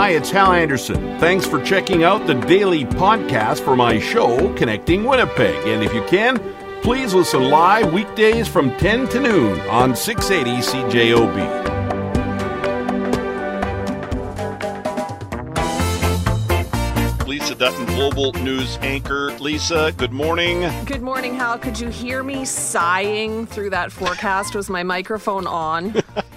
Hi, it's Hal Anderson. Thanks for checking out the daily podcast for my show, Connecting Winnipeg. And if you can, please listen live weekdays from 10 to noon on 680 CJOB. Lisa Dutton, Global News anchor. Lisa, good morning. Good morning, Hal. Could you hear me sighing through that forecast? Was my microphone on?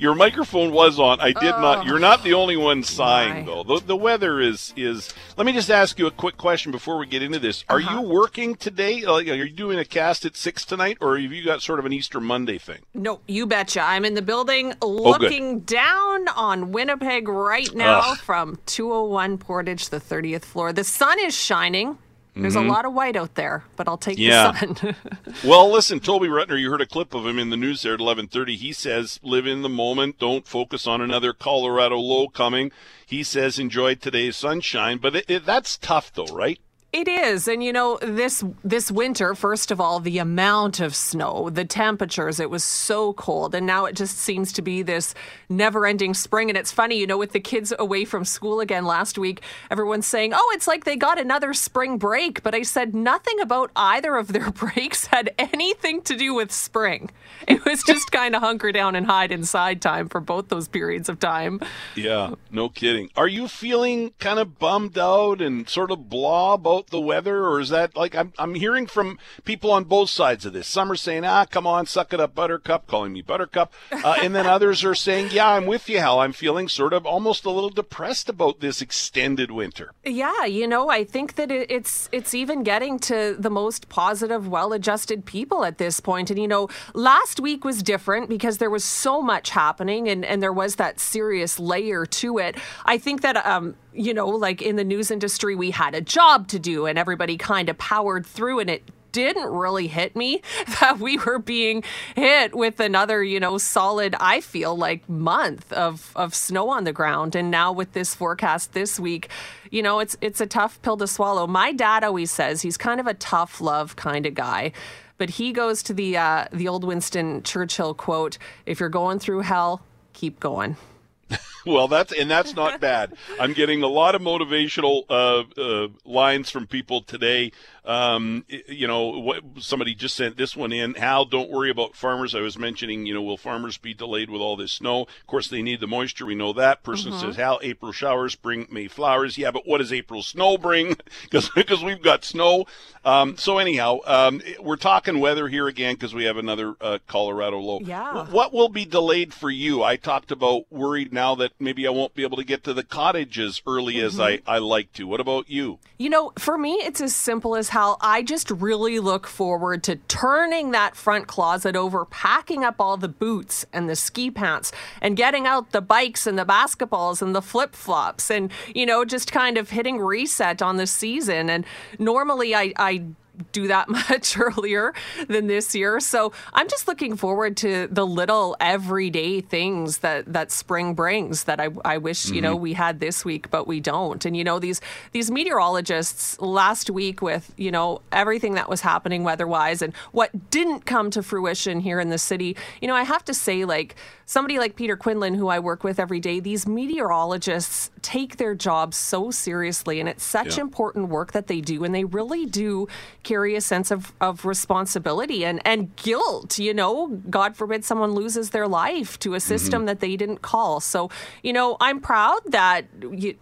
Your microphone was on. I did oh, not. You're not the only one sighing, my. though. The, the weather is is. Let me just ask you a quick question before we get into this. Are uh-huh. you working today? Like, are you doing a cast at six tonight, or have you got sort of an Easter Monday thing? No, you betcha. I'm in the building, oh, looking oh, down on Winnipeg right now Ugh. from 201 Portage, the 30th floor. The sun is shining. There's mm-hmm. a lot of white out there, but I'll take yeah. the sun. well, listen, Toby Rutner, you heard a clip of him in the news there at 11:30. He says, "Live in the moment. Don't focus on another Colorado low coming." He says, "Enjoy today's sunshine." But it, it, that's tough, though, right? It is. And you know, this this winter, first of all, the amount of snow, the temperatures, it was so cold. And now it just seems to be this never-ending spring. And it's funny, you know, with the kids away from school again last week, everyone's saying, "Oh, it's like they got another spring break." But I said nothing about either of their breaks had anything to do with spring. It was just kind of hunker down and hide inside time for both those periods of time. Yeah, no kidding. Are you feeling kind of bummed out and sort of blah about the weather, or is that like I'm I'm hearing from people on both sides of this? Some are saying, "Ah, come on, suck it up, Buttercup," calling me Buttercup, uh, and then others are saying, "Yeah, I'm with you, Hal. I'm feeling sort of almost a little depressed about this extended winter." Yeah, you know, I think that it's it's even getting to the most positive, well-adjusted people at this point. And you know, last week was different because there was so much happening, and and there was that serious layer to it. I think that um, you know, like in the news industry, we had a job to do and everybody kind of powered through and it didn't really hit me that we were being hit with another, you know, solid, I feel like month of, of snow on the ground. And now with this forecast this week, you know, it's it's a tough pill to swallow. My dad always says he's kind of a tough love kind of guy. But he goes to the uh, the old Winston Churchill quote: "If you're going through hell, keep going." well, that's and that's not bad. I'm getting a lot of motivational uh, uh, lines from people today um, you know, what, somebody just sent this one in. Hal, don't worry about farmers. I was mentioning, you know, will farmers be delayed with all this snow? Of course, they need the moisture. We know that. Person mm-hmm. says, Hal, April showers bring May flowers. Yeah, but what does April snow bring? Because because we've got snow. Um, so anyhow, um, we're talking weather here again because we have another uh, Colorado low. Yeah. What will be delayed for you? I talked about worried now that maybe I won't be able to get to the cottage as early mm-hmm. as I, I like to. What about you? You know, for me, it's as simple as how Hal, I just really look forward to turning that front closet over, packing up all the boots and the ski pants, and getting out the bikes and the basketballs and the flip flops, and, you know, just kind of hitting reset on the season. And normally I, I do that much earlier than this year. So I'm just looking forward to the little everyday things that that spring brings that I, I wish mm-hmm. you know mm-hmm. we had this week, but we don't. And you know these these meteorologists last week with you know everything that was happening weather wise and what didn't come to fruition here in the city. You know I have to say like somebody like Peter Quinlan, who I work with every day, these meteorologists take their job so seriously, and it's such yeah. important work that they do, and they really do carry a sense of, of responsibility and, and guilt. You know, God forbid someone loses their life to a system mm-hmm. that they didn't call. So, you know, I'm proud that. You,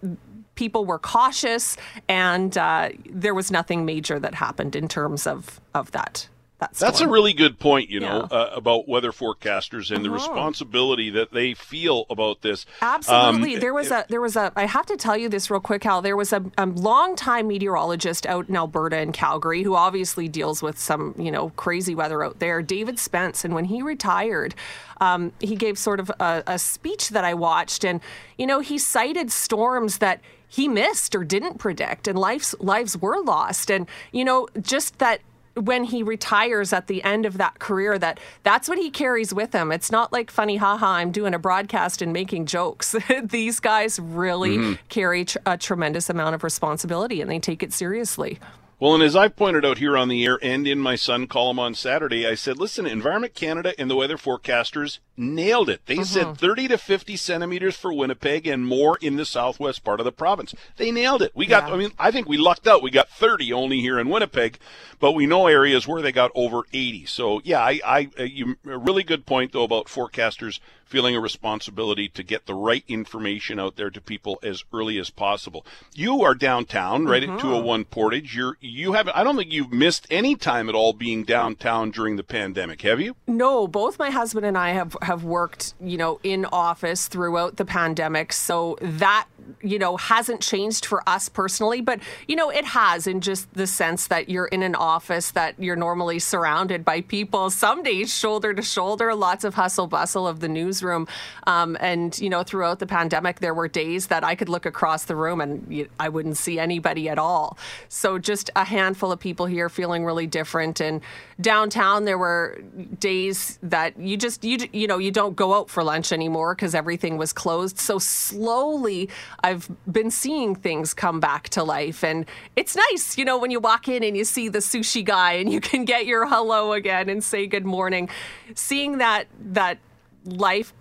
people were cautious and uh, there was nothing major that happened in terms of, of that that's That's a really good point, you know, yeah. uh, about weather forecasters and uh-huh. the responsibility that they feel about this. Absolutely. Um, there was a there was a I have to tell you this real quick, Hal. There was a, a long-time meteorologist out in Alberta and Calgary who obviously deals with some, you know, crazy weather out there, David Spence, and when he retired, um, he gave sort of a, a speech that I watched and you know, he cited storms that he missed or didn't predict and lives lives were lost and you know just that when he retires at the end of that career that that's what he carries with him. It's not like funny haha I'm doing a broadcast and making jokes. These guys really mm-hmm. carry tr- a tremendous amount of responsibility and they take it seriously. Well, and as I pointed out here on the air and in my Sun column on Saturday, I said, listen, Environment Canada and the weather forecasters nailed it. They said 30 to 50 centimeters for Winnipeg and more in the southwest part of the province. They nailed it. We got, Yeah. I mean, I think we lucked out. We got 30 only here in Winnipeg, but we know areas where they got over 80. So, yeah, I, I uh, you, a really good point, though, about forecasters feeling a responsibility to get the right information out there to people as early as possible. You are downtown, right at 201 Portage. You're, you haven't, I don't think you've missed any time at all being downtown during the pandemic, have you? No, both my husband and I have have worked, you know, in office throughout the pandemic, so that you know hasn't changed for us personally, but you know it has in just the sense that you're in an office that you're normally surrounded by people. Some days shoulder to shoulder, lots of hustle bustle of the newsroom, um, and you know throughout the pandemic there were days that I could look across the room and I wouldn't see anybody at all. So just a handful of people here feeling really different, and downtown there were days that you just you you know you don't go out for lunch anymore because everything was closed so slowly i've been seeing things come back to life and it's nice you know when you walk in and you see the sushi guy and you can get your hello again and say good morning. Seeing that that life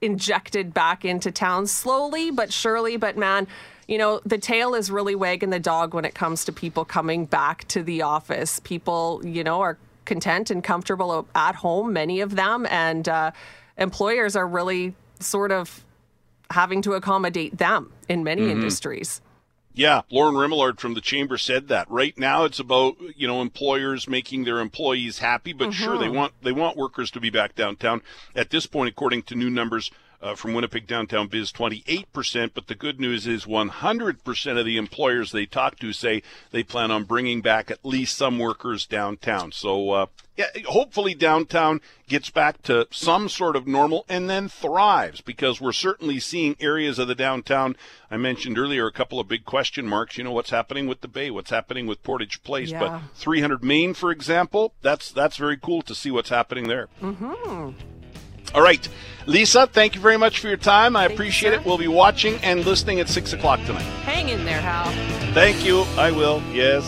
injected back into town slowly but surely but man you know the tail is really wagging the dog when it comes to people coming back to the office. People you know are content and comfortable at home many of them and uh, employers are really sort of having to accommodate them in many mm-hmm. industries Yeah, Loren Remillard from the chamber said that. Right now, it's about you know employers making their employees happy, but sure they mm-hmm. want they want workers to be back downtown. At this point, according to new numbers uh, from Winnipeg Downtown Biz, 28 percent. But the good news is 100 percent of the employers they talk to say they plan on bringing back at least some workers downtown. So uh, yeah, hopefully downtown gets back to some sort of normal and then thrives because we're certainly seeing areas of the downtown. I mentioned earlier a couple of big question marks. You know what's happening with the Bay, what's happening with Portage Place, Yeah. but 300 Main, for example, that's that's very cool to see what's happening there. Mm-hmm. All right, Lisa, thank you very much for your time. I you, appreciate sir. it. We'll be watching and listening at six o'clock tonight. hang in there hal Thank you. I will. Yes.